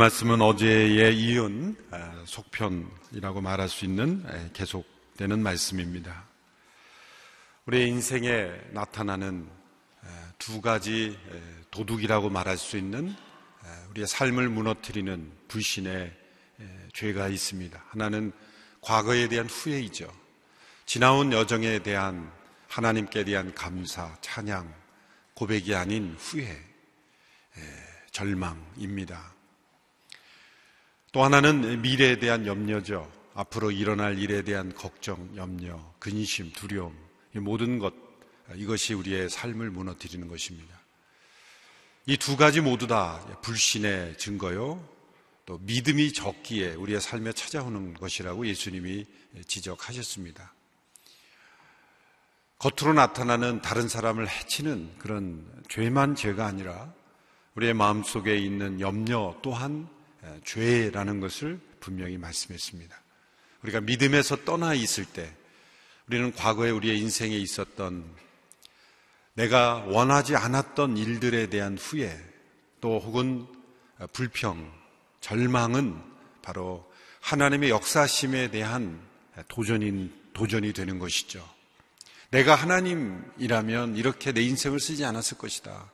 말씀은 어제에 이은 속편이라고 말할 수 있는 계속되는 말씀입니다. 우리의 인생에 나타나는 두 가지 도둑이라고 말할 수 있는 우리의 삶을 무너뜨리는 불신의 죄가 있습니다. 하나는 과거에 대한 후회이죠. 지나온 여정에 대한 하나님께 대한 감사, 찬양, 고백이 아닌 후회, 절망입니다. 또 하나는 미래에 대한 염려죠. 앞으로 일어날 일에 대한 걱정, 염려, 근심, 두려움, 이 모든 것, 이것이 우리의 삶을 무너뜨리는 것입니다. 이 두 가지 모두 다 불신의 증거요. 또 믿음이 적기에 우리의 삶에 찾아오는 것이라고 예수님이 지적하셨습니다. 겉으로 나타나는 다른 사람을 해치는 그런 죄만 죄가 아니라 우리의 마음 속에 있는 염려 또한 죄라는 것을 분명히 말씀했습니다. 우리가 믿음에서 떠나 있을 때 우리는 과거에 우리의 인생에 있었던 내가 원하지 않았던 일들에 대한 후회 또 혹은 불평, 절망은 바로 하나님의 역사심에 대한 도전인, 도전이 되는 것이죠. 내가 하나님이라면 이렇게 내 인생을 쓰지 않았을 것이다.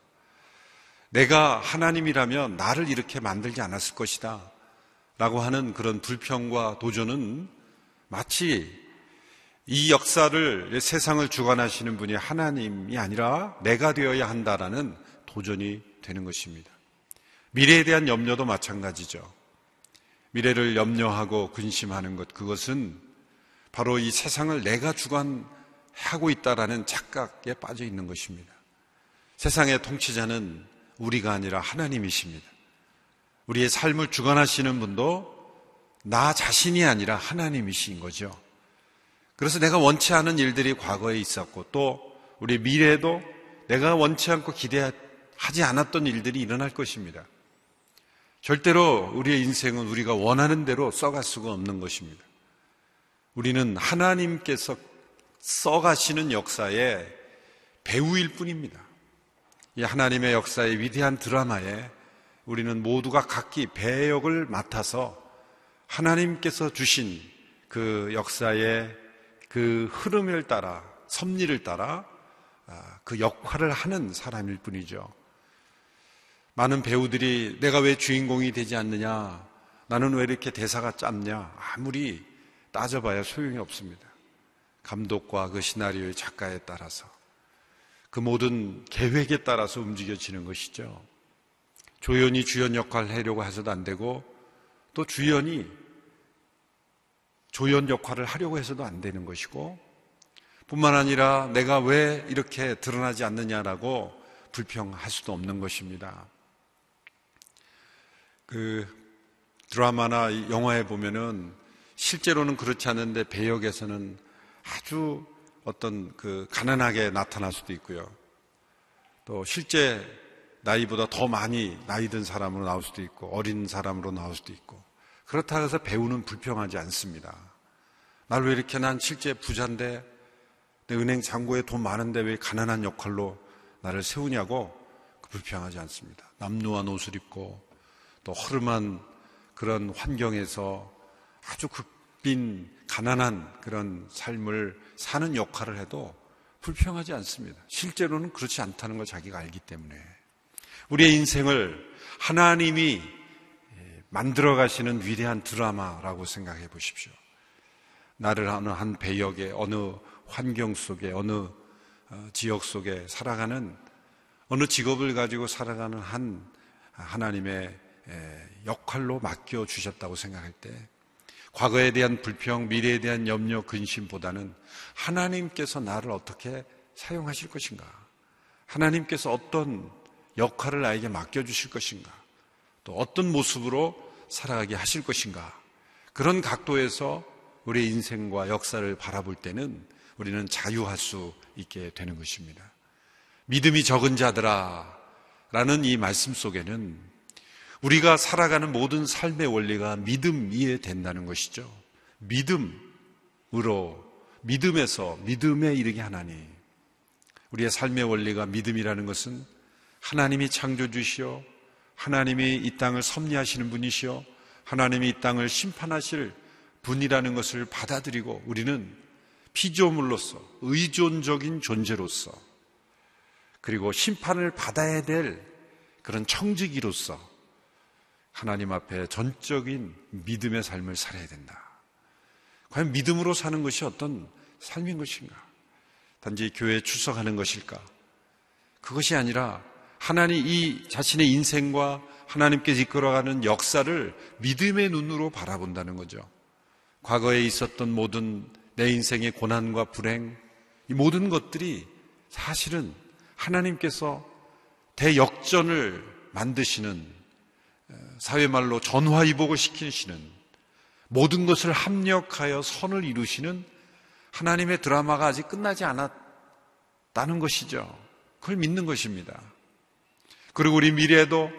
내가 하나님이라면 나를 이렇게 만들지 않았을 것이다. 라고 하는 그런 불평과 도전은 마치 이 역사를, 세상을 주관하시는 분이 하나님이 아니라 내가 되어야 한다라는 도전이 되는 것입니다. 미래에 대한 염려도 마찬가지죠. 미래를 염려하고 근심하는 것, 그것은 바로 이 세상을 내가 주관하고 있다라는 착각에 빠져 있는 것입니다. 세상의 통치자는 우리가 아니라 하나님이십니다. 우리의 삶을 주관하시는 분도 나 자신이 아니라 하나님이신 거죠. 그래서 내가 원치 않은 일들이 과거에 있었고 또 우리 미래에도 내가 원치 않고 기대하지 않았던 일들이 일어날 것입니다. 절대로 우리의 인생은 우리가 원하는 대로 써갈 수가 없는 것입니다. 우리는 하나님께서 써가시는 역사의 배우일 뿐입니다. 이 하나님의 역사의 위대한 드라마에 우리는 모두가 각기 배역을 맡아서 하나님께서 주신 그 역사의 그 흐름을 따라 섭리를 따라 아, 그 역할을 하는 사람일 뿐이죠. 많은 배우들이 내가 왜 주인공이 되지 않느냐, 나는 왜 이렇게 대사가 짧냐, 아무리 따져봐야 소용이 없습니다. 감독과 그 시나리오의 작가에 따라서. 그 모든 계획에 따라서 움직여지는 것이죠. 조연이 주연 역할을 하려고 해서도 안 되고 또 주연이 조연 역할을 하려고 해서도 안 되는 것이고 뿐만 아니라 내가 왜 이렇게 드러나지 않느냐라고 불평할 수도 없는 것입니다. 그 드라마나 영화에 보면은 실제로는 그렇지 않은데 배역에서는 아주 어떤 그 가난하게 나타날 수도 있고요. 또 실제 나이보다 더 많이 나이 든 사람으로 나올 수도 있고 어린 사람으로 나올 수도 있고 그렇다고 해서 배우는 불평하지 않습니다. 날 왜 이렇게 난 실제 부자인데 내 은행 잔고에 돈 많은데 왜 가난한 역할로 나를 세우냐고 불평하지 않습니다. 남루한 옷을 입고 또 허름한 그런 환경에서 아주 극빈 가난한 그런 삶을 사는 역할을 해도 불평하지 않습니다. 실제로는 그렇지 않다는 걸 자기가 알기 때문에. 우리의 인생을 하나님이 만들어 가시는 위대한 드라마라고 생각해 보십시오. 나를 어느 한 배역에, 어느 환경 속에, 어느 어, 지역 속에 살아가는, 어느 직업을 가지고 살아가는 한 하나님의 역할로 맡겨 주셨다고 생각할 때, 과거에 대한 불평, 미래에 대한 염려, 근심보다는 하나님께서 나를 어떻게 사용하실 것인가? 하나님께서 어떤 역할을 나에게 맡겨주실 것인가? 또 어떤 모습으로 살아가게 하실 것인가? 그런 각도에서 우리의 인생과 역사를 바라볼 때는 우리는 자유할 수 있게 되는 것입니다. 믿음이 적은 자들아 라는 이 말씀 속에는 우리가 살아가는 모든 삶의 원리가 믿음 이해 된다는 것이죠. 믿음으로, 믿음에서 믿음에 이르게 하나니. 우리의 삶의 원리가 믿음이라는 것은 하나님이 창조주시오, 하나님이 이 땅을 섭리하시는 분이시요. 하나님이 이 땅을 심판하실 분이라는 것을 받아들이고 우리는 피조물로서 의존적인 존재로서 그리고 심판을 받아야 될 그런 청지기로서 하나님 앞에 전적인 믿음의 삶을 살아야 된다. 과연 믿음으로 사는 것이 어떤 삶인 것인가? 단지 교회에 출석하는 것일까? 그것이 아니라 하나님 이 자신의 인생과 하나님께 이끌어가는 역사를 믿음의 눈으로 바라본다는 거죠. 과거에 있었던 모든 내 인생의 고난과 불행, 이 모든 것들이 사실은 하나님께서 대역전을 만드시는 사회말로 전화위복을 시키시는 모든 것을 합력하여 선을 이루시는 하나님의 드라마가 아직 끝나지 않았다는 것이죠. 그걸 믿는 것입니다. 그리고 우리 미래에도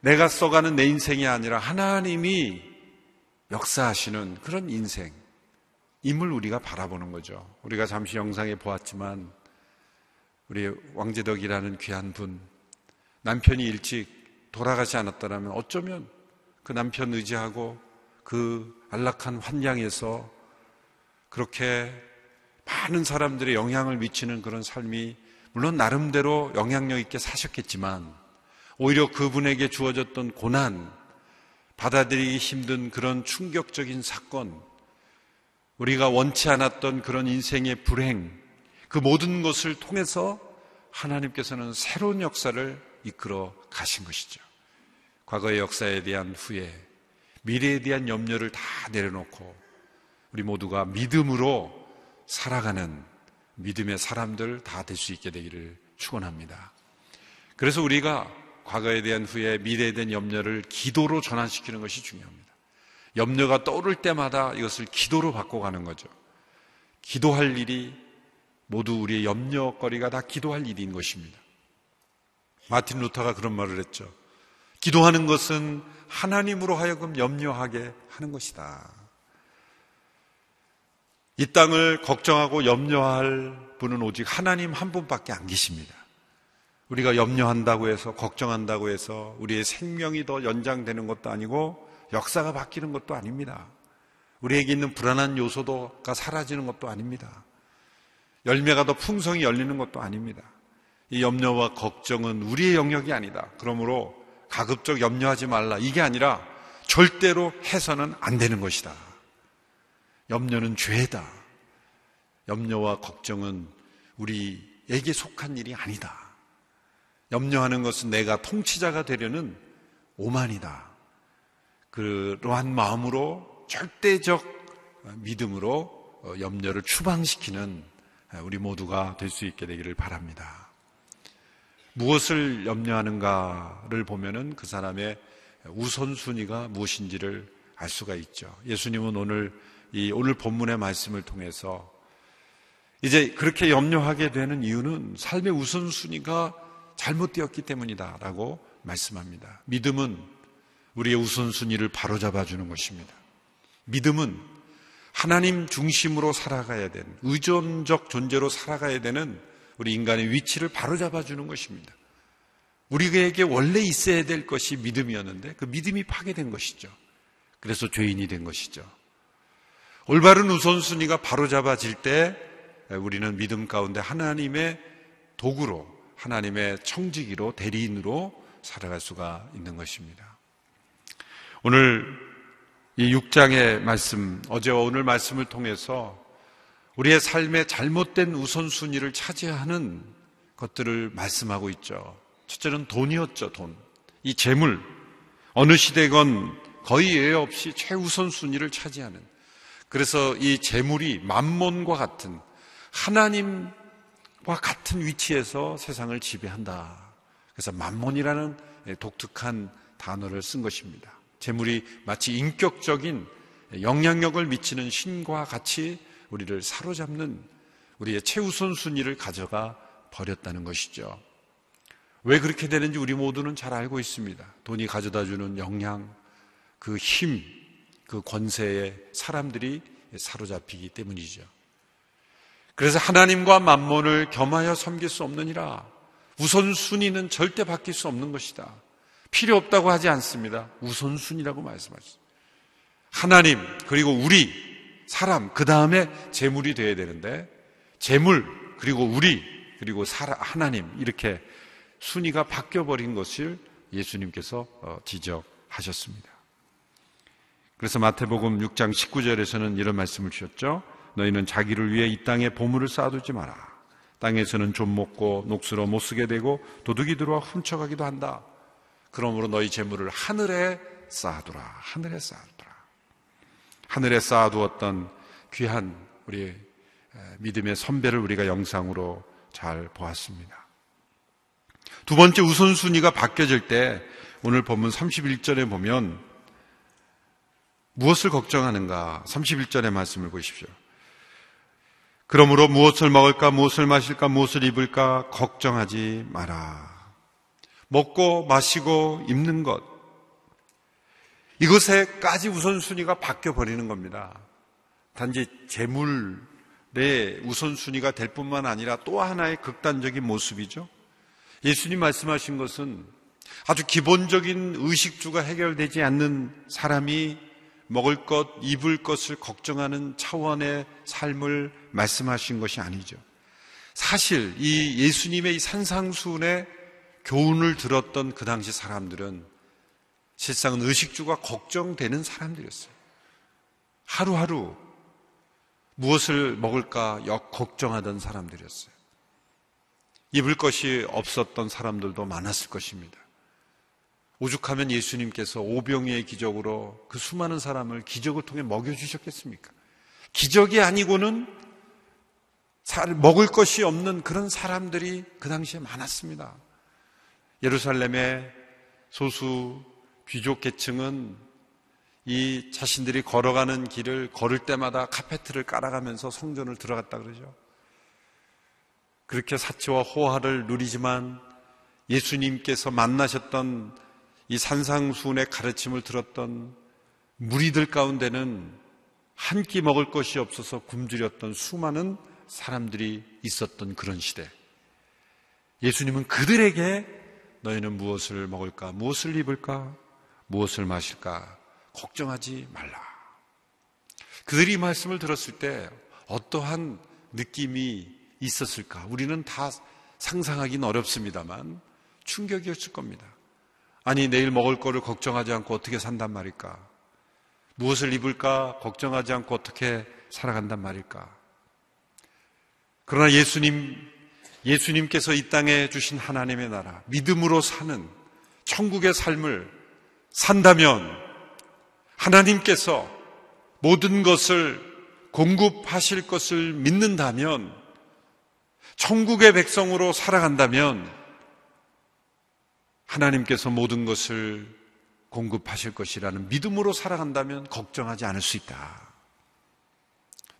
내가 써가는 내 인생이 아니라 하나님이 역사하시는 그런 인생, 임을 우리가 바라보는 거죠. 우리가 잠시 영상에 보았지만 우리 왕재덕이라는 귀한 분 남편이 일찍 돌아가지 않았다면 어쩌면 그 남편 의지하고 그 안락한 환경에서 그렇게 많은 사람들의 영향을 미치는 그런 삶이 물론 나름대로 영향력 있게 사셨겠지만 오히려 그분에게 주어졌던 고난, 받아들이기 힘든 그런 충격적인 사건, 우리가 원치 않았던 그런 인생의 불행, 그 모든 것을 통해서 하나님께서는 새로운 역사를 이끌어 가신 것이죠. 과거의 역사에 대한 후회, 미래에 대한 염려를 다 내려놓고 우리 모두가 믿음으로 살아가는 믿음의 사람들 다 될 수 있게 되기를 축원합니다. 그래서 우리가 과거에 대한 후회, 미래에 대한 염려를 기도로 전환시키는 것이 중요합니다. 염려가 떠오를 때마다 이것을 기도로 바꿔가는 거죠. 기도할 일이 모두 우리의 염려거리가 다 기도할 일인 것입니다. 마틴 루터가 그런 말을 했죠. 기도하는 것은 하나님으로 하여금 염려하게 하는 것이다. 이 땅을 걱정하고 염려할 분은 오직 하나님 한 분밖에 안 계십니다. 우리가 염려한다고 해서 걱정한다고 해서 우리의 생명이 더 연장되는 것도 아니고 역사가 바뀌는 것도 아닙니다. 우리에게 있는 불안한 요소도가 사라지는 것도 아닙니다. 열매가 더 풍성히 열리는 것도 아닙니다. 이 염려와 걱정은 우리의 영역이 아니다. 그러므로 가급적 염려하지 말라. 이게 아니라 절대로 해서는 안 되는 것이다. 염려는 죄다. 염려와 걱정은 우리에게 속한 일이 아니다. 염려하는 것은 내가 통치자가 되려는 오만이다. 그러한 마음으로 절대적 믿음으로 염려를 추방시키는 우리 모두가 될 수 있게 되기를 바랍니다. 무엇을 염려하는가를 보면은 그 사람의 우선순위가 무엇인지를 알 수가 있죠. 예수님은 오늘 이 오늘 본문의 말씀을 통해서 이제 그렇게 염려하게 되는 이유는 삶의 우선순위가 잘못되었기 때문이다라고 말씀합니다. 믿음은 우리의 우선순위를 바로잡아 주는 것입니다. 믿음은 하나님 중심으로 살아가야 되는 의존적 존재로 살아가야 되는 우리 인간의 위치를 바로잡아 주는 것입니다. 우리에게 원래 있어야 될 것이 믿음이었는데 그 믿음이 파괴된 것이죠. 그래서 죄인이 된 것이죠. 올바른 우선순위가 바로잡아질 때 우리는 믿음 가운데 하나님의 도구로 하나님의 청지기로 대리인으로 살아갈 수가 있는 것입니다. 오늘 이 6장의 말씀, 어제와 오늘 말씀을 통해서 우리의 삶의 잘못된 우선순위를 차지하는 것들을 말씀하고 있죠. 첫째는 돈이었죠, 돈. 이 재물. 어느 시대건 거의 예외 없이 최우선순위를 차지하는. 그래서 이 재물이 만몬과 같은 하나님 와 같은 위치에서 세상을 지배한다. 그래서 만몬이라는 독특한 단어를 쓴 것입니다. 재물이 마치 인격적인 영향력을 미치는 신과 같이 우리를 사로잡는 우리의 최우선 순위를 가져가 버렸다는 것이죠. 왜 그렇게 되는지 우리 모두는 잘 알고 있습니다. 돈이 가져다 주는 영향, 그 힘, 그 권세에 사람들이 사로잡히기 때문이죠. 그래서 하나님과 만몬을 겸하여 섬길 수 없느니라. 우선순위는 절대 바뀔 수 없는 것이다. 필요 없다고 하지 않습니다. 우선순위라고 말씀하셨습니다. 하나님, 그리고 우리, 사람, 그 다음에 재물이 되어야 되는데, 재물, 그리고 우리, 그리고 하나님, 이렇게 순위가 바뀌어버린 것을 예수님께서 어, 지적하셨습니다. 그래서 마태복음 6장 19절에서는 이런 말씀을 주셨죠. 너희는 자기를 위해 이 땅에 보물을 쌓아두지 마라. 땅에서는 좀 먹고 녹슬어 못 쓰게 되고 도둑이 들어와 훔쳐가기도 한다. 그러므로 너희 재물을 하늘에 쌓아두라. 하늘에 쌓아두라. 하늘에 쌓아두었던 귀한 우리 믿음의 선배를 우리가 영상으로 잘 보았습니다. 두 번째 우선순위가 바뀌어질 때 오늘 본문 31절에 보면 무엇을 걱정하는가? 31절의 말씀을 보십시오. 그러므로 무엇을 먹을까, 무엇을 마실까, 무엇을 입을까 걱정하지 마라. 먹고 마시고 입는 것. 이것에까지 우선순위가 바뀌어 버리는 겁니다. 단지 재물의 우선순위가 될 뿐만 아니라 또 하나의 극단적인 모습이죠. 예수님 말씀하신 것은 아주 기본적인 의식주가 해결되지 않는 사람이 먹을 것, 입을 것을 걱정하는 차원의 삶을 말씀하신 것이 아니죠. 사실 이 예수님의 이 산상수훈의 교훈을 들었던 그 당시 사람들은 실상은 의식주가 걱정되는 사람들이었어요. 하루하루 무엇을 먹을까 역 걱정하던 사람들이었어요. 입을 것이 없었던 사람들도 많았을 것입니다. 오죽하면 예수님께서 오병이의 기적으로 그 수많은 사람을 기적을 통해 먹여주셨겠습니까? 기적이 아니고는 먹을 것이 없는 그런 사람들이 그 당시에 많았습니다. 예루살렘의 소수 귀족 계층은 이 자신들이 걸어가는 길을 걸을 때마다 카페트를 깔아가면서 성전을 들어갔다 그러죠. 그렇게 사치와 호화를 누리지만 예수님께서 만나셨던 이 산상수훈의 가르침을 들었던 무리들 가운데는 한 끼 먹을 것이 없어서 굶주렸던 수많은 사람들이 있었던 그런 시대. 예수님은 그들에게 너희는 무엇을 먹을까, 무엇을 입을까, 무엇을 마실까 걱정하지 말라. 그들이 이 말씀을 들었을 때 어떠한 느낌이 있었을까? 우리는 다 상상하기는 어렵습니다만 충격이었을 겁니다. 아니, 내일 먹을 거를 걱정하지 않고 어떻게 산단 말일까? 무엇을 입을까 걱정하지 않고 어떻게 살아간단 말일까? 그러나 예수님, 예수님께서 이 땅에 주신 하나님의 나라, 믿음으로 사는 천국의 삶을 산다면 하나님께서 모든 것을 공급하실 것을 믿는다면 천국의 백성으로 살아간다면 하나님께서 모든 것을 공급하실 것이라는 믿음으로 살아간다면 걱정하지 않을 수 있다.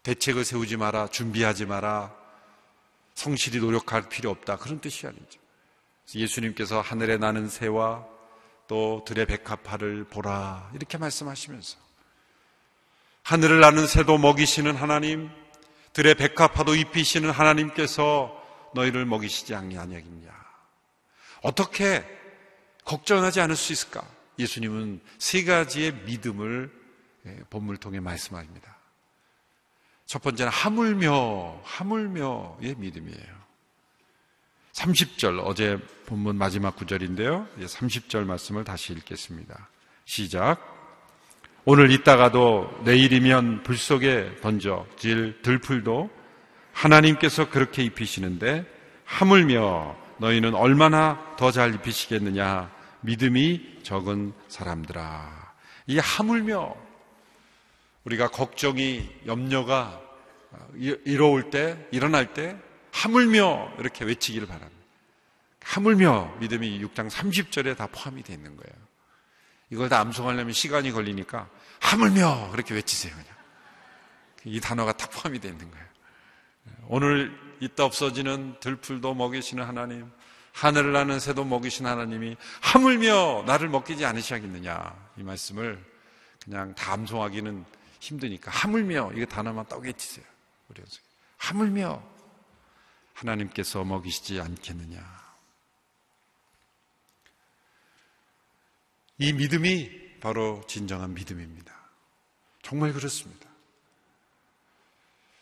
대책을 세우지 마라, 준비하지 마라, 성실히 노력할 필요 없다. 그런 뜻이 아니죠. 예수님께서 하늘에 나는 새와 또 들의 백합화를 보라. 이렇게 말씀하시면서 하늘을 나는 새도 먹이시는 하나님, 들의 백합화도 입히시는 하나님께서 너희를 먹이시지 않냐겠냐. 어떻게 걱정하지 않을 수 있을까? 예수님은 세 가지의 믿음을 예, 본물 통해 말씀합니다. 첫 번째는 하물며, 하물며의 믿음이에요. 30절, 어제 본문 마지막 구절인데요. 30절 말씀을 다시 읽겠습니다. 시작. 오늘 있다가도 내일이면 불 속에 던져질 들풀도 하나님께서 그렇게 입히시는데 하물며 너희는 얼마나 더 잘 입히시겠느냐 믿음이 적은 사람들아 이 하물며 우리가 걱정이 염려가 이뤄올 때 일어날 때 하물며 이렇게 외치기를 바랍니다. 하물며 믿음이 6장 30절에 다 포함이 되어 있는 거예요. 이걸 다 암송하려면 시간이 걸리니까 하물며 그렇게 외치세요 그냥. 이 단어가 다 포함이 되어 있는 거예요. 오늘 있다 없어지는 들풀도 먹이시는 하나님, 하늘을 나는 새도 먹이신 하나님이 하물며 나를 먹이지 않으시겠느냐 이 말씀을 그냥 다 암송하기는 힘드니까 하물며 이거 단어만. 우리 하물며 하나님께서 먹이시지 않겠느냐. 이 믿음이 바로 진정한 믿음입니다. 정말 그렇습니다.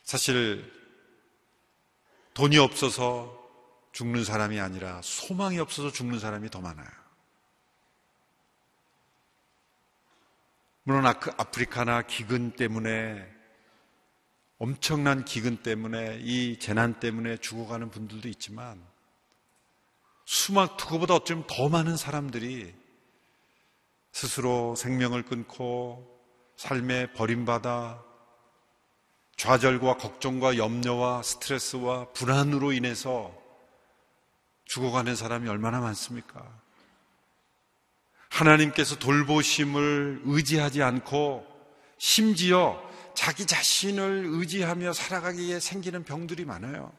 사실 돈이 없어서 죽는 사람이 아니라 소망이 없어서 죽는 사람이 더 많아요. 물론 아프리카나 기근 때문에 엄청난 기근 때문에 이 재난 때문에 죽어가는 분들도 있지만 수막 그거보다 어쩌면 더 많은 사람들이 스스로 생명을 끊고 삶에 버림받아 좌절과 걱정과 염려와 스트레스와 불안으로 인해서 죽어가는 사람이 얼마나 많습니까? 하나님께서 돌보심을 의지하지 않고 심지어 자기 자신을 의지하며 살아가기에 생기는 병들이 많아요.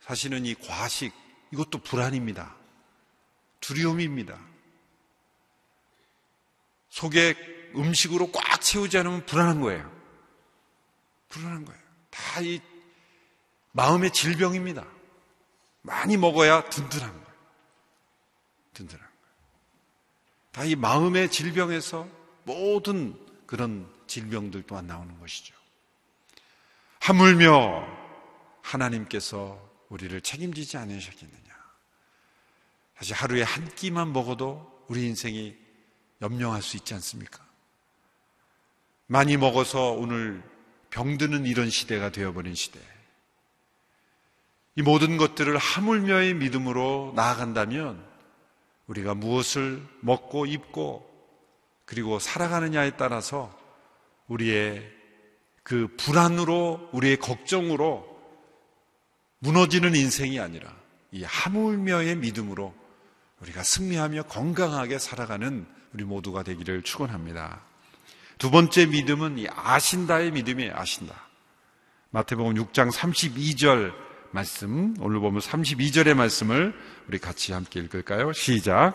사실은 이 과식, 이것도 불안입니다. 두려움입니다. 속에 음식으로 꽉 채우지 않으면 불안한 거예요. 불안한 거예요. 다 이 마음의 질병입니다. 많이 먹어야 든든한 거예요. 든든한 거예요. 다 이 마음의 질병에서 모든 그런 질병들 또한 나오는 것이죠. 하물며 하나님께서 우리를 책임지지 않으셨겠느냐. 사실 하루에 한 끼만 먹어도 우리 인생이 염려할 수 있지 않습니까? 많이 먹어서 오늘 병드는 이런 시대가 되어버린 시대. 이 모든 것들을 하물며의 믿음으로 나아간다면 우리가 무엇을 먹고 입고 그리고 살아가느냐에 따라서 우리의 그 불안으로 우리의 걱정으로 무너지는 인생이 아니라 이 하물며의 믿음으로 우리가 승리하며 건강하게 살아가는 우리 모두가 되기를 축원합니다. 두 번째 믿음은 이 아신다의 믿음이에요. 아신다. 마태복음 6장 32절 말씀 오늘 보면 32절의 말씀을 우리 같이 함께 읽을까요? 시작.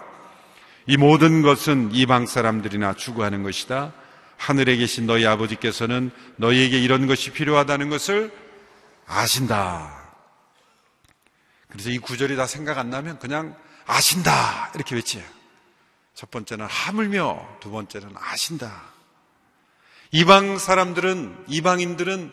이 모든 것은 이방 사람들이나 추구하는 것이다. 하늘에 계신 너희 아버지께서는 너희에게 이런 것이 필요하다는 것을 아신다. 그래서 이 구절이 다 생각 안 나면 그냥 아신다. 이렇게 외치요. 첫 번째는 하물며, 두 번째는 아신다. 이방 사람들은, 이방인들은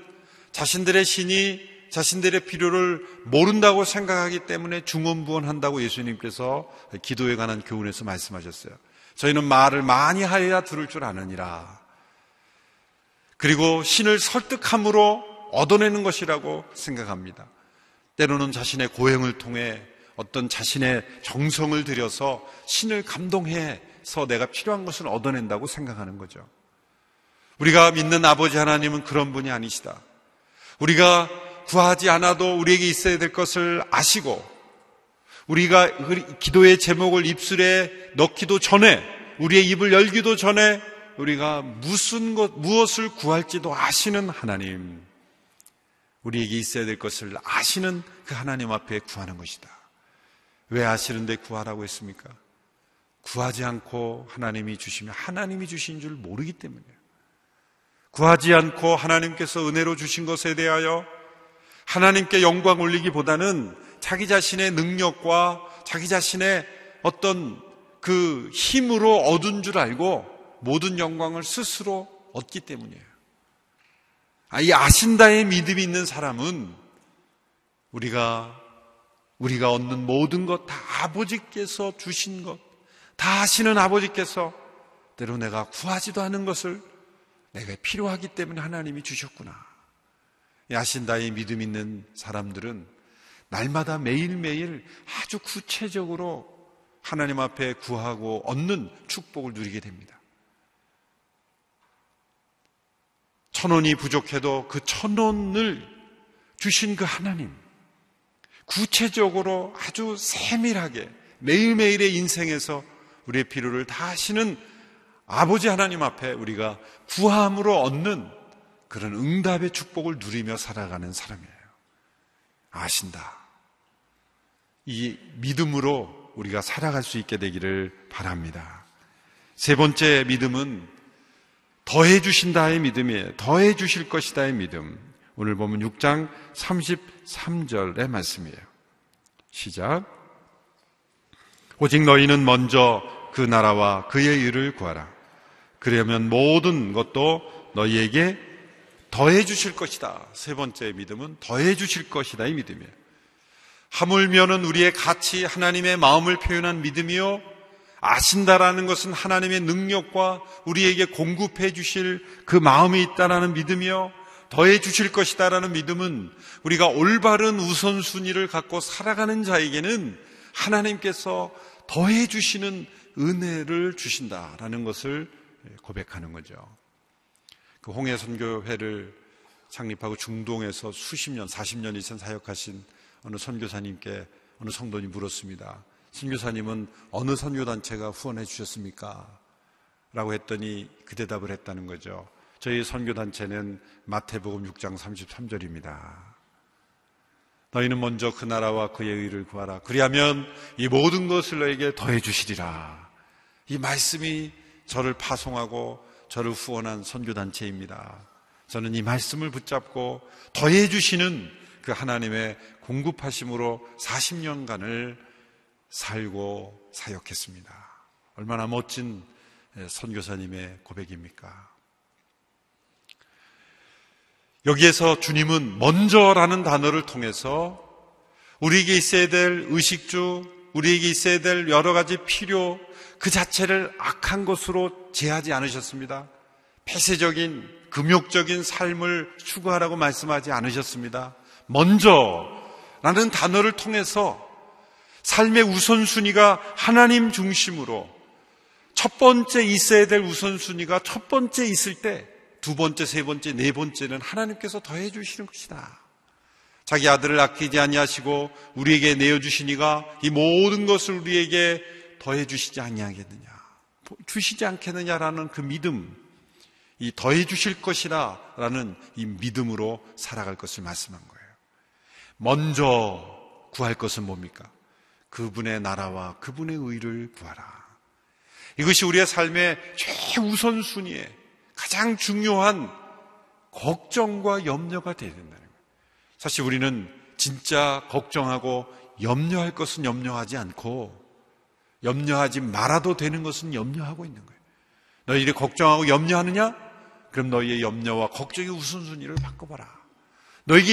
자신들의 신이 자신들의 필요를 모른다고 생각하기 때문에 중언부언한다고 예수님께서 기도에 관한 교훈에서 말씀하셨어요. 저희는 말을 많이 하여야 들을 줄 아느니라. 그리고 신을 설득함으로 얻어내는 것이라고 생각합니다. 때로는 자신의 고행을 통해 어떤 자신의 정성을 들여서 신을 감동해서 내가 필요한 것을 얻어낸다고 생각하는 거죠. 우리가 믿는 아버지 하나님은 그런 분이 아니시다. 우리가 구하지 않아도 우리에게 있어야 될 것을 아시고 우리가 기도의 제목을 입술에 넣기도 전에 우리의 입을 열기도 전에 우리가 무슨 것, 무엇을 구할지도 아시는 하나님. 우리에게 있어야 될 것을 아시는 그 하나님 앞에 구하는 것이다. 왜 아시는데 구하라고 했습니까? 구하지 않고 하나님이 주시면 하나님이 주신 줄 모르기 때문이에요. 구하지 않고 하나님께서 은혜로 주신 것에 대하여 하나님께 영광 올리기보다는 자기 자신의 능력과 자기 자신의 어떤 그 힘으로 얻은 줄 알고 모든 영광을 스스로 얻기 때문이에요. 아, 이 아신다의 믿음이 있는 사람은 우리가 우리가 얻는 모든 것 다 아버지께서 주신 것, 다 아시는 아버지께서 때로 내가 구하지도 않은 것을 내가 필요하기 때문에 하나님이 주셨구나. 아신다의 믿음 있는 사람들은 날마다 매일매일 아주 구체적으로 하나님 앞에 구하고 얻는 축복을 누리게 됩니다. 천 원이 부족해도 그 천 원을 주신 그 하나님, 구체적으로 아주 세밀하게 매일매일의 인생에서 우리의 필요를 다 하시는 아버지 하나님 앞에 우리가 구함으로 얻는 그런 응답의 축복을 누리며 살아가는 사람이에요. 아신다. 이 믿음으로 우리가 살아갈 수 있게 되기를 바랍니다. 세 번째 믿음은 더해 주신다의 믿음이에요. 더해 주실 것이다의 믿음. 오늘 보면 6장 33절의 말씀이에요. 시작. 오직 너희는 먼저 그 나라와 그의 일을 구하라. 그러면 모든 것도 너희에게 더해 주실 것이다. 세 번째 믿음은 더해 주실 것이다. 이 믿음이에요. 하물며는 우리의 가치 하나님의 마음을 표현한 믿음이요. 아신다라는 것은 하나님의 능력과 우리에게 공급해 주실 그 마음이 있다라는 믿음이요. 더해 주실 것이다라는 믿음은 우리가 올바른 우선순위를 갖고 살아가는 자에게는 하나님께서 더해 주시는 은혜를 주신다라는 것을 고백하는 거죠. 그 홍해 선교회를 창립하고 중동에서 수십 년, 40년 이상 사역하신 어느 선교사님께 어느 성도님 물었습니다. 선교사님은 어느 선교단체가 후원해 주셨습니까? 라고 했더니 그 대답을 했다는 거죠. 저희 선교단체는 마태복음 6장 33절입니다. 너희는 먼저 그 나라와 그의 의를 구하라. 그리하면 이 모든 것을 너에게 더해 주시리라. 이 말씀이 저를 파송하고 저를 후원한 선교단체입니다. 저는 이 말씀을 붙잡고 더해 주시는 그 하나님의 공급하심으로 40년간을 살고 사역했습니다. 얼마나 멋진 선교사님의 고백입니까? 여기에서 주님은 먼저라는 단어를 통해서 우리에게 있어야 될 의식주, 우리에게 있어야 될 여러 가지 필요, 그 자체를 악한 것으로 제하지 않으셨습니다. 폐쇄적인, 금욕적인 삶을 추구하라고 말씀하지 않으셨습니다. 먼저라는 단어를 통해서 삶의 우선순위가 하나님 중심으로 첫 번째 있어야 될 우선순위가 첫 번째 있을 때 두 번째, 세 번째, 네 번째는 하나님께서 더해 주시는 것이다. 자기 아들을 아끼지 아니하시고 우리에게 내어 주시니가 이 모든 것을 우리에게 더해 주시지 아니하겠느냐. 주시지 않겠느냐라는 그 믿음, 이 더해 주실 것이라라는 이 믿음으로 살아갈 것을 말씀한 거예요. 먼저 구할 것은 뭡니까? 그분의 나라와 그분의 의를 구하라. 이것이 우리의 삶의 최우선순위에 가장 중요한 걱정과 염려가 되어야 된다는 거예요. 사실 우리는 진짜 걱정하고 염려할 것은 염려하지 않고 염려하지 말아도 되는 것은 염려하고 있는 거예요. 너희들이 걱정하고 염려하느냐? 그럼 너희의 염려와 걱정의 우선순위를 바꿔봐라.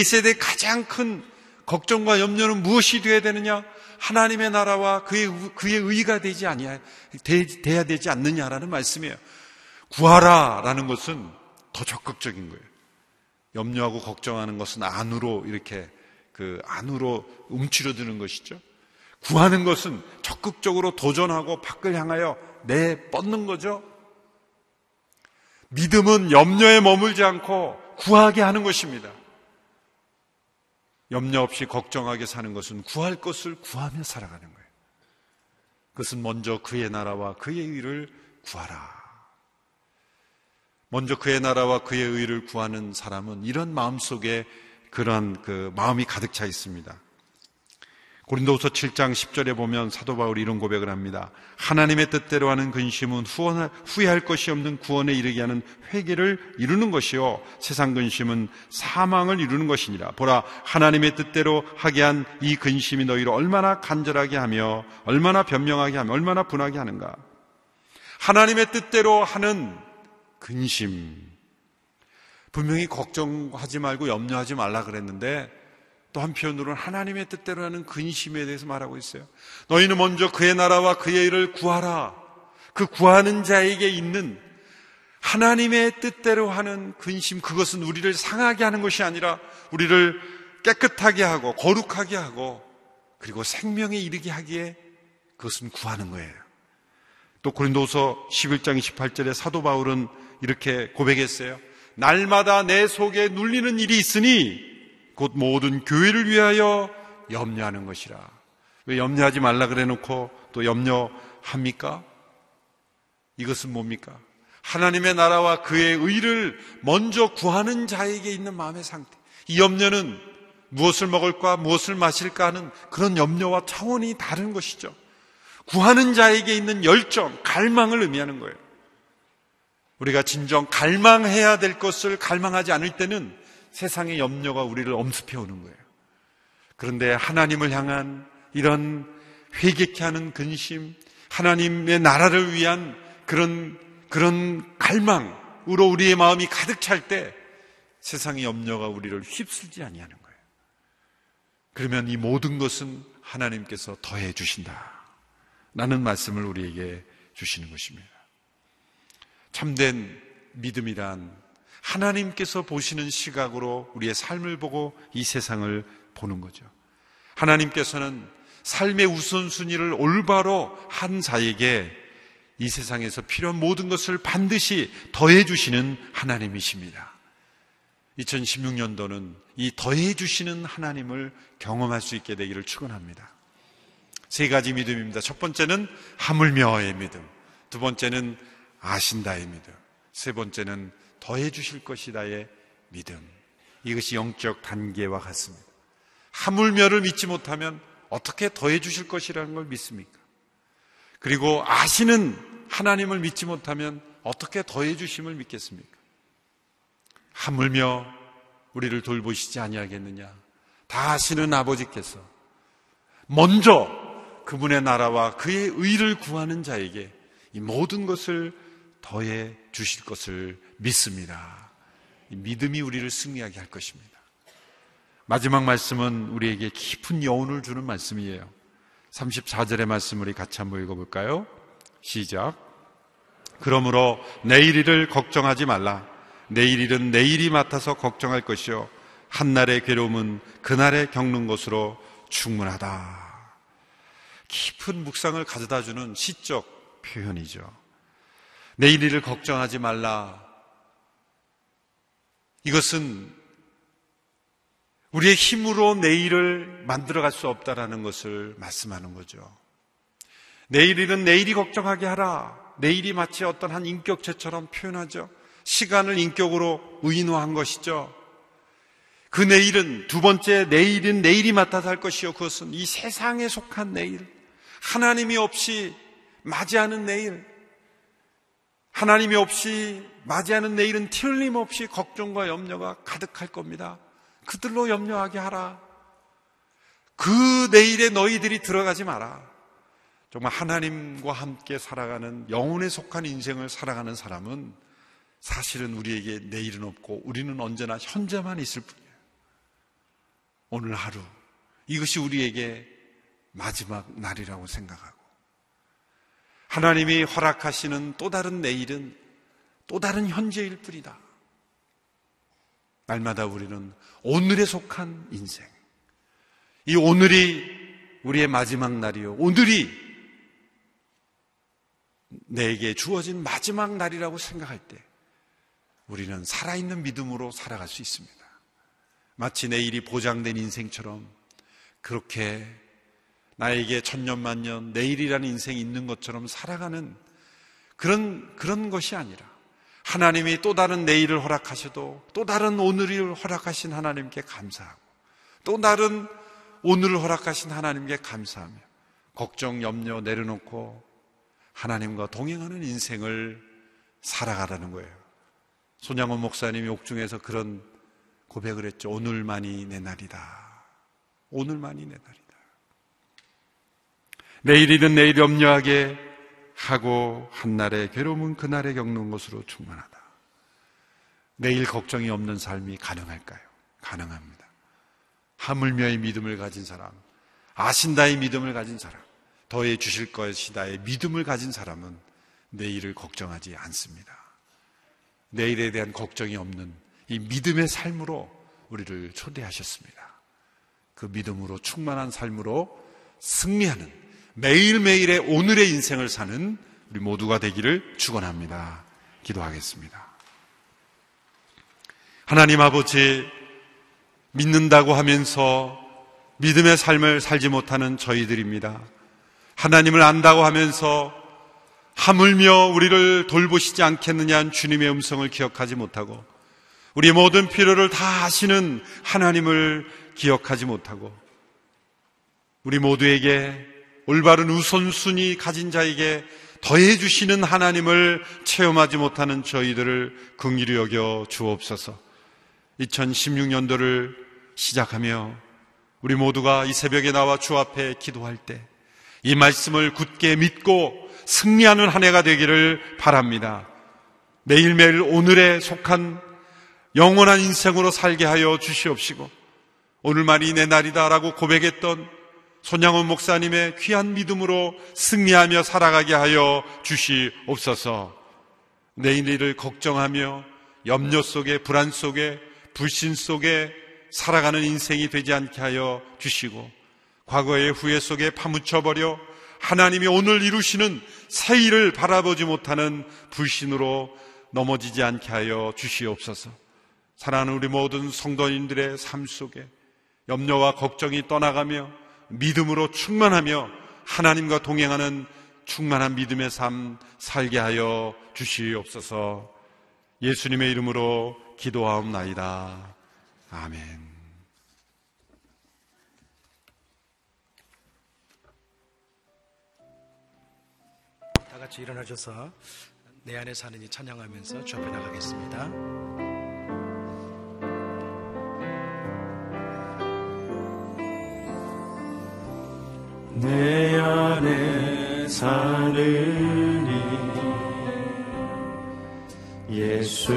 있어야 될 가장 큰 걱정과 염려는 무엇이 되어야 되느냐? 하나님의 나라와 그의, 그의 의가 되지 아니야, 돼야 되지 않느냐라는 말씀이에요. 구하라 라는 것은 더 적극적인 거예요. 염려하고 걱정하는 것은 안으로 이렇게 그 안으로 움츠려드는 것이죠. 구하는 것은 적극적으로 도전하고 밖을 향하여 내 뻗는 거죠. 믿음은 염려에 머물지 않고 구하게 하는 것입니다. 염려 없이 걱정하게 사는 것은 구할 것을 구하며 살아가는 거예요. 그것은 먼저 그의 나라와 그의 일을 구하라. 먼저 그의 나라와 그의 의를 구하는 사람은 이런 마음 속에 그런 그 마음이 가득 차 있습니다. 고린도후서 7장 10절에 보면 사도 바울이 이런 고백을 합니다. 하나님의 뜻대로 하는 근심은 후원할, 후회할 것이 없는 구원에 이르게 하는 회개를 이루는 것이요 세상 근심은 사망을 이루는 것이니라. 보라 하나님의 뜻대로 하게 한 이 근심이 너희를 얼마나 간절하게 하며 얼마나 변명하게 하며 얼마나 분하게 하는가. 하나님의 뜻대로 하는 근심. 분명히 걱정하지 말고 염려하지 말라 그랬는데 또 한편으로는 하나님의 뜻대로 하는 근심에 대해서 말하고 있어요. 너희는 먼저 그의 나라와 그의 일을 구하라. 그 구하는 자에게 있는 하나님의 뜻대로 하는 근심, 그것은 우리를 상하게 하는 것이 아니라 우리를 깨끗하게 하고 거룩하게 하고 그리고 생명에 이르게 하기에 그것은 구하는 거예요. 또 고린도서 11장 28절에 사도 바울은 이렇게 고백했어요. 날마다 내 속에 눌리는 일이 있으니 곧 모든 교회를 위하여 염려하는 것이라. 왜 염려하지 말라 그래 놓고 또 염려합니까? 이것은 뭡니까? 하나님의 나라와 그의 의를 먼저 구하는 자에게 있는 마음의 상태. 이 염려는 무엇을 먹을까, 무엇을 마실까 하는 그런 염려와 차원이 다른 것이죠. 구하는 자에게 있는 열정, 갈망을 의미하는 거예요. 우리가 진정 갈망해야 될 것을 갈망하지 않을 때는 세상의 염려가 우리를 엄습해 오는 거예요. 그런데 하나님을 향한 이런 회개케 하는 근심, 하나님의 나라를 위한 그런, 그런 갈망으로 우리의 마음이 가득 찰 때 세상의 염려가 우리를 휩쓸지 아니하는 거예요. 그러면 이 모든 것은 하나님께서 더해 주신다. 라는 말씀을 우리에게 주시는 것입니다. 참된 믿음이란 하나님께서 보시는 시각으로 우리의 삶을 보고 이 세상을 보는 거죠. 하나님께서는 삶의 우선순위를 올바로 한 자에게 이 세상에서 필요한 모든 것을 반드시 더해주시는 하나님이십니다. 2016년도는 이 더해주시는 하나님을 경험할 수 있게 되기를 축원합니다. 세 가지 믿음입니다. 첫 번째는 하물며의 믿음. 두 번째는 아신다의 믿음. 세 번째는 더해 주실 것이다의 믿음. 이것이 영적 단계와 같습니다. 하물며를 믿지 못하면 어떻게 더해 주실 것이라는 걸 믿습니까? 그리고 아시는 하나님을 믿지 못하면 어떻게 더해 주심을 믿겠습니까? 하물며 우리를 돌보시지 아니하겠느냐? 다 아시는 아버지께서 먼저 그분의 나라와 그의 의를 구하는 자에게 이 모든 것을 더해 주실 것을 믿습니다. 믿음이 우리를 승리하게 할 것입니다. 마지막 말씀은 우리에게 깊은 여운을 주는 말씀이에요. 34절의 말씀 우리 같이 한번 읽어볼까요? 시작. 그러므로 내일 일을 걱정하지 말라. 내일 일은 내일이 맡아서 걱정할 것이요. 한날의 괴로움은 그날에 겪는 것으로 충분하다. 깊은 묵상을 가져다 주는 시적 표현이죠. 내일 일을 걱정하지 말라. 이것은 우리의 힘으로 내일을 만들어갈 수 없다라는 것을 말씀하는 거죠. 내일 일은 내일이 걱정하게 하라. 내일이 마치 어떤 한 인격체처럼 표현하죠. 시간을 인격으로 의인화한 것이죠. 그 내일은 두 번째 내일은 내일이 맡아서 할 것이요. 그것은 이 세상에 속한 내일. 하나님이 없이 맞이하는 내일. 하나님이 없이 맞이하는 내일은 틀림없이 걱정과 염려가 가득할 겁니다. 그들로 염려하게 하라. 그 내일에 너희들이 들어가지 마라. 정말 하나님과 함께 살아가는 영혼에 속한 인생을 살아가는 사람은 사실은 우리에게 내일은 없고 우리는 언제나 현재만 있을 뿐이에요. 오늘 하루. 이것이 우리에게 마지막 날이라고 생각하고 하나님이 허락하시는 또 다른 내일은 또 다른 현재일 뿐이다. 날마다 우리는 오늘에 속한 인생. 이 오늘이 우리의 마지막 날이요. 오늘이 내게 주어진 마지막 날이라고 생각할 때 우리는 살아있는 믿음으로 살아갈 수 있습니다. 마치 내일이 보장된 인생처럼 그렇게 나에게 천년만년 내일이라는 인생이 있는 것처럼 살아가는 그런 그런 것이 아니라 하나님이 또 다른 내일을 허락하셔도 또 다른 오늘을 허락하신 하나님께 감사하고 또 다른 오늘을 허락하신 하나님께 감사하며 걱정 염려 내려놓고 하나님과 동행하는 인생을 살아가라는 거예요. 손양원 목사님이 옥중에서 그런 고백을 했죠. 오늘만이 내 날이다. 오늘만이 내 날이다. 내일이든 내일 염려하게 하고 한날의 괴로움은 그날에 겪는 것으로 충만하다. 내일 걱정이 없는 삶이 가능할까요? 가능합니다. 하물며의 믿음을 가진 사람, 아신다의 믿음을 가진 사람, 더해 주실 것이다의 믿음을 가진 사람은 내일을 걱정하지 않습니다. 내일에 대한 걱정이 없는 이 믿음의 삶으로 우리를 초대하셨습니다. 그 믿음으로 충만한 삶으로 승리하는 매일매일의 오늘의 인생을 사는 우리 모두가 되기를 축원합니다. 기도하겠습니다. 하나님 아버지 믿는다고 하면서 믿음의 삶을 살지 못하는 저희들입니다. 하나님을 안다고 하면서 하물며 우리를 돌보시지 않겠느냐는 주님의 음성을 기억하지 못하고 우리 모든 필요를 다 아시는 하나님을 기억하지 못하고 우리 모두에게 올바른 우선순위 가진 자에게 더해 주시는 하나님을 체험하지 못하는 저희들을 긍휼히 여겨 주옵소서. 2016년도를 시작하며 우리 모두가 이 새벽에 나와 주 앞에 기도할 때 이 말씀을 굳게 믿고 승리하는 한 해가 되기를 바랍니다. 매일매일 오늘에 속한 영원한 인생으로 살게 하여 주시옵시고 오늘만이 내 날이다라고 고백했던 손양원 목사님의 귀한 믿음으로 승리하며 살아가게 하여 주시옵소서. 내일을 걱정하며 염려 속에 불안 속에 불신 속에 살아가는 인생이 되지 않게 하여 주시고 과거의 후회 속에 파묻혀 버려 하나님이 오늘 이루시는 새 일을 바라보지 못하는 불신으로 넘어지지 않게 하여 주시옵소서. 사랑하는 우리 모든 성도인들의 삶 속에 염려와 걱정이 떠나가며 믿음으로 충만하며 하나님과 동행하는 충만한 믿음의 삶 살게 하여 주시옵소서 예수님의 이름으로 기도하옵나이다. 아멘. 다 같이 일어나셔서 내 안에 사는 이 찬양하면서 주 앞에 나가겠습니다. 내 안에 사느니. 예수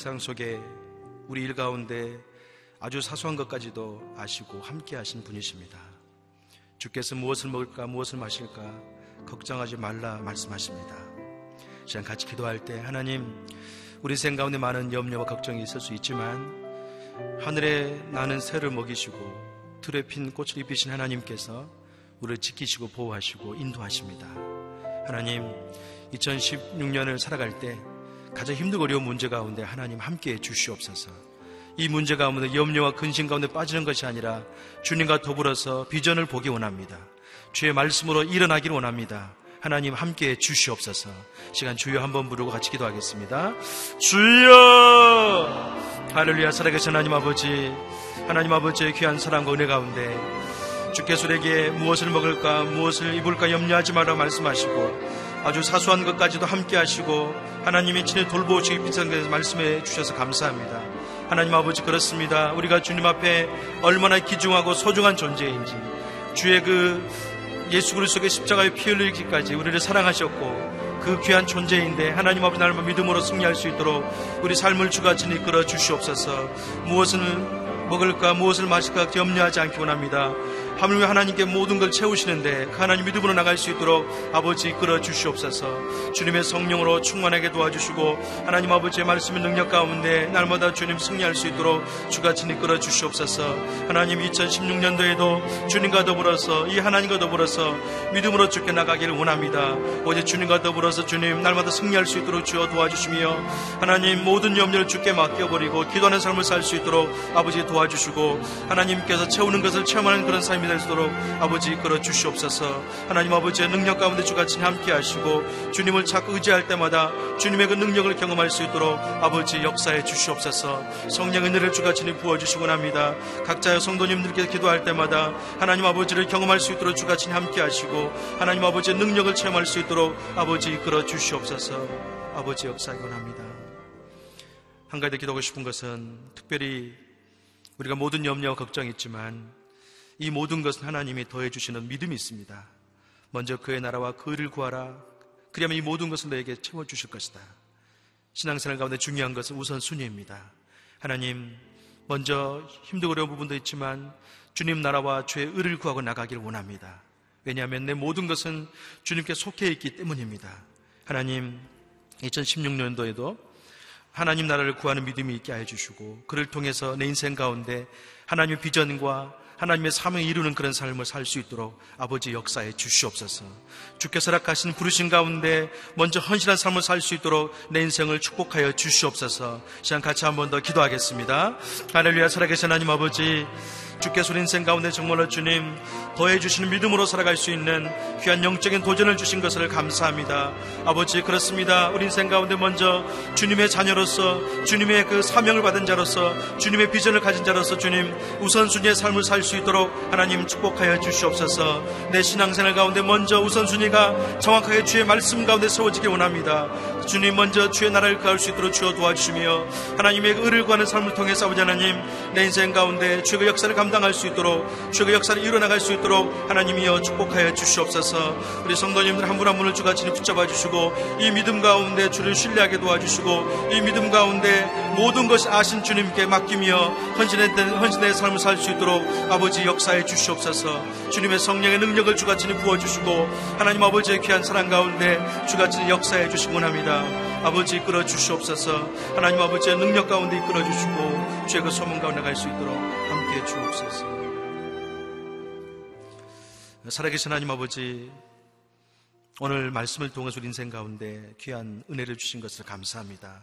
일상 속에 우리 일 가운데 아주 사소한 것까지도 아시고 함께 하신 분이십니다. 주께서 무엇을 먹을까 무엇을 마실까 걱정하지 말라 말씀하십니다. 시간 같이 기도할 때 하나님 우리 생 가운데 많은 염려와 걱정이 있을 수 있지만 하늘에 나는 새를 먹이시고 틀에 핀 꽃을 입히신 하나님께서 우리를 지키시고 보호하시고 인도하십니다. 하나님 2016년을 살아갈 때 가장 힘들고 어려운 문제 가운데 하나님 함께 해 주시옵소서. 이 문제 가운데 염려와 근심 가운데 빠지는 것이 아니라 주님과 더불어서 비전을 보기 원합니다. 주의 말씀으로 일어나기를 원합니다. 하나님 함께 해 주시옵소서. 시간 주여 한번 부르고 같이 기도하겠습니다. 주여! 할렐루야 살아계신 하나님 아버지, 하나님 아버지의 귀한 사랑과 은혜 가운데 주께서 우리에게 무엇을 먹을까, 무엇을 입을까 염려하지 말라 말씀하시고 아주 사소한 것까지도 함께 하시고 하나님이 친히 돌보시기 것을 말씀해 주셔서 감사합니다. 하나님 아버지 그렇습니다. 우리가 주님 앞에 얼마나 귀중하고 소중한 존재인지 주의 그 예수 그리스도의 십자가에 피 흘리기까지 우리를 사랑하셨고 그 귀한 존재인데 하나님 아버지 날만 믿음으로 승리할 수 있도록 우리 삶을 주가진 이끌어 주시옵소서 무엇을 먹을까 무엇을 마실까 염려하지 않기 원합니다 하물며 하나님께 모든 걸 채우시는데 그 하나님 믿음으로 나갈 수 있도록 아버지 이끌어 주시옵소서. 주님의 성령으로 충만하게 도와주시고 하나님 아버지의 말씀의 능력 가운데 날마다 주님 승리할 수 있도록 주같이 이끌어 주시옵소서. 하나님 2016년도에도 주님과 더불어서 이 하나님과 더불어서 믿음으로 죽게 나가기를 원합니다. 어제 주님과 더불어서 주님 날마다 승리할 수 있도록 주어 도와주시며 하나님 모든 염려를 주께 맡겨버리고 기도하는 삶을 살 수 있도록 아버지 도와주시고 하나님께서 채우는 것을 체험하는 그런 삶이 될수 있도록 아버지 이끌어 주시옵소서. 하나님 아버지의 능력 가운데 주같이 함께 하시고 주님을 자꾸 의지할 때마다 주님의 그 능력을 경험할 수 있도록 아버지 역사해 주시옵소서. 성령의 은혜를 주같이 부어주시곤 합니다. 각자의 성도님들께 기도할 때마다 하나님 아버지를 경험할 수 있도록 주같이 함께 하시고 하나님 아버지의 능력을 체험할 수 있도록 아버지 이끌어 주시옵소서. 아버지 역사하곤 합니다. 한 가지 더 기도하고 싶은 것은 특별히 우리가 모든 염려와 걱정이 있지만 이 모든 것은 하나님이 더해주시는 믿음이 있습니다. 먼저 그의 나라와 그를 구하라. 그리하면 이 모든 것을 너에게 채워주실 것이다. 신앙생활 가운데 중요한 것은 우선순위입니다. 하나님, 먼저 힘들고 어려운 부분도 있지만 주님 나라와 주의 의를 구하고 나가기를 원합니다. 왜냐하면 내 모든 것은 주님께 속해 있기 때문입니다. 하나님, 2016년도에도 하나님 나라를 구하는 믿음이 있게 해 주시고 그를 통해서 내 인생 가운데 하나님의 비전과 하나님의 사명을 이루는 그런 삶을 살 수 있도록 아버지 역사에 주시옵소서. 주께서 락하신 부르신 가운데 먼저 헌신한 삶을 살 수 있도록 내 인생을 축복하여 주시옵소서. 시간 같이 한 번 더 기도하겠습니다. 하늘루야 살아계신 하나님 아버지 주께서 우리 인생 가운데 정말로 주님 더해주시는 믿음으로 살아갈 수 있는 귀한 영적인 도전을 주신 것을 감사합니다. 아버지 그렇습니다. 우리 인생 가운데 먼저 주님의 자녀로서 주님의 그 사명을 받은 자로서 주님의 비전을 가진 자로서 주님 우선순위의 삶을 살 수 있도록 하나님 축복하여 주시옵소서 내 신앙생활 가운데 먼저 우선순위가 정확하게 주의 말씀 가운데 세워지기 원합니다. 주님 먼저 주의 나라를 가할 수 있도록 주어 도와주시며 하나님의 의를 구하는 삶을 통해서 아버지 하나님 내 인생 가운데 주의 역사를 감 감당할 수 있도록 주의 역사를 이뤄나갈 수 있도록 하나님이여 축복하여 주시옵소서. 우리 성도님들 한 분 한 분을 주가 지니 붙잡아 주시고 이 믿음 가운데 주를 신뢰하게 도와주시고 이 믿음 가운데 모든 것이 아신 주님께 맡기며 헌신의, 헌신의 삶을 살 수 있도록 아버지 역사해 주시옵소서. 주님의 성령의 능력을 주가 지니 부어주시고 하나님 아버지의 귀한 사랑 가운데 주가 지니 역사해 주시곤 합니다. 아버지 이끌어 주시옵소서. 하나님 아버지의 능력 가운데 이끌어 주시고 주의 그 소문 가운데 갈 수 있도록 함께 주옵소서. 살아계신 하나님 아버지, 오늘 말씀을 통해서 우리 인생 가운데 귀한 은혜를 주신 것을 감사합니다.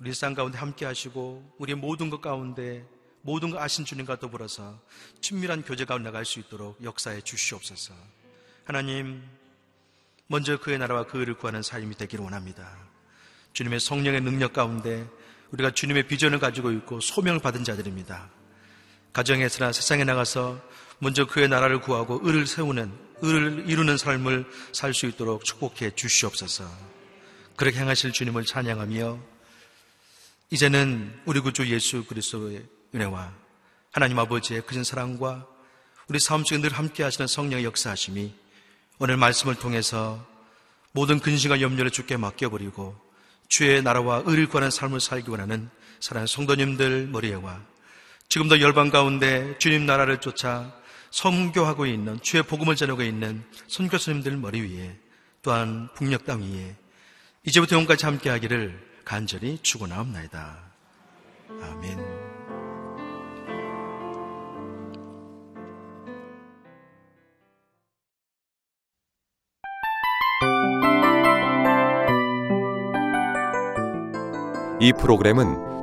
우리 일상 가운데 함께 하시고, 우리의 모든 것 가운데 모든 것 아신 주님과 더불어서 친밀한 교제 가운데 나갈 수 있도록 역사해 주시옵소서. 하나님, 먼저 그의 나라와 그 의를 구하는 삶이 되기를 원합니다. 주님의 성령의 능력 가운데 우리가 주님의 비전을 가지고 있고 소명을 받은 자들입니다. 가정에서나 세상에 나가서 먼저 그의 나라를 구하고 의를 세우는 의를 이루는 삶을 살 수 있도록 축복해 주시옵소서. 그렇게 행하실 주님을 찬양하며 이제는 우리 구주 예수 그리스도의 은혜와 하나님 아버지의 크신 사랑과 우리 삶 속에 늘 함께 하시는 성령의 역사하심이 오늘 말씀을 통해서 모든 근심과 염려를 주께 맡겨버리고 주의 나라와 의를 구하는 삶을 살기 원하는 사랑하는 성도님들 머리에와 지금도 열방 가운데 주님 나라를 쫓아 성교하고 있는 주의 복음을 전하고 있는 선교수님들 머리 위에 또한 북녘 땅 위에 이제부터 영까지 함께 하기를 간절히 축원하옵나이다. 아멘. 이 프로그램은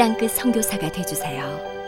땅끝 선교사가 되주세요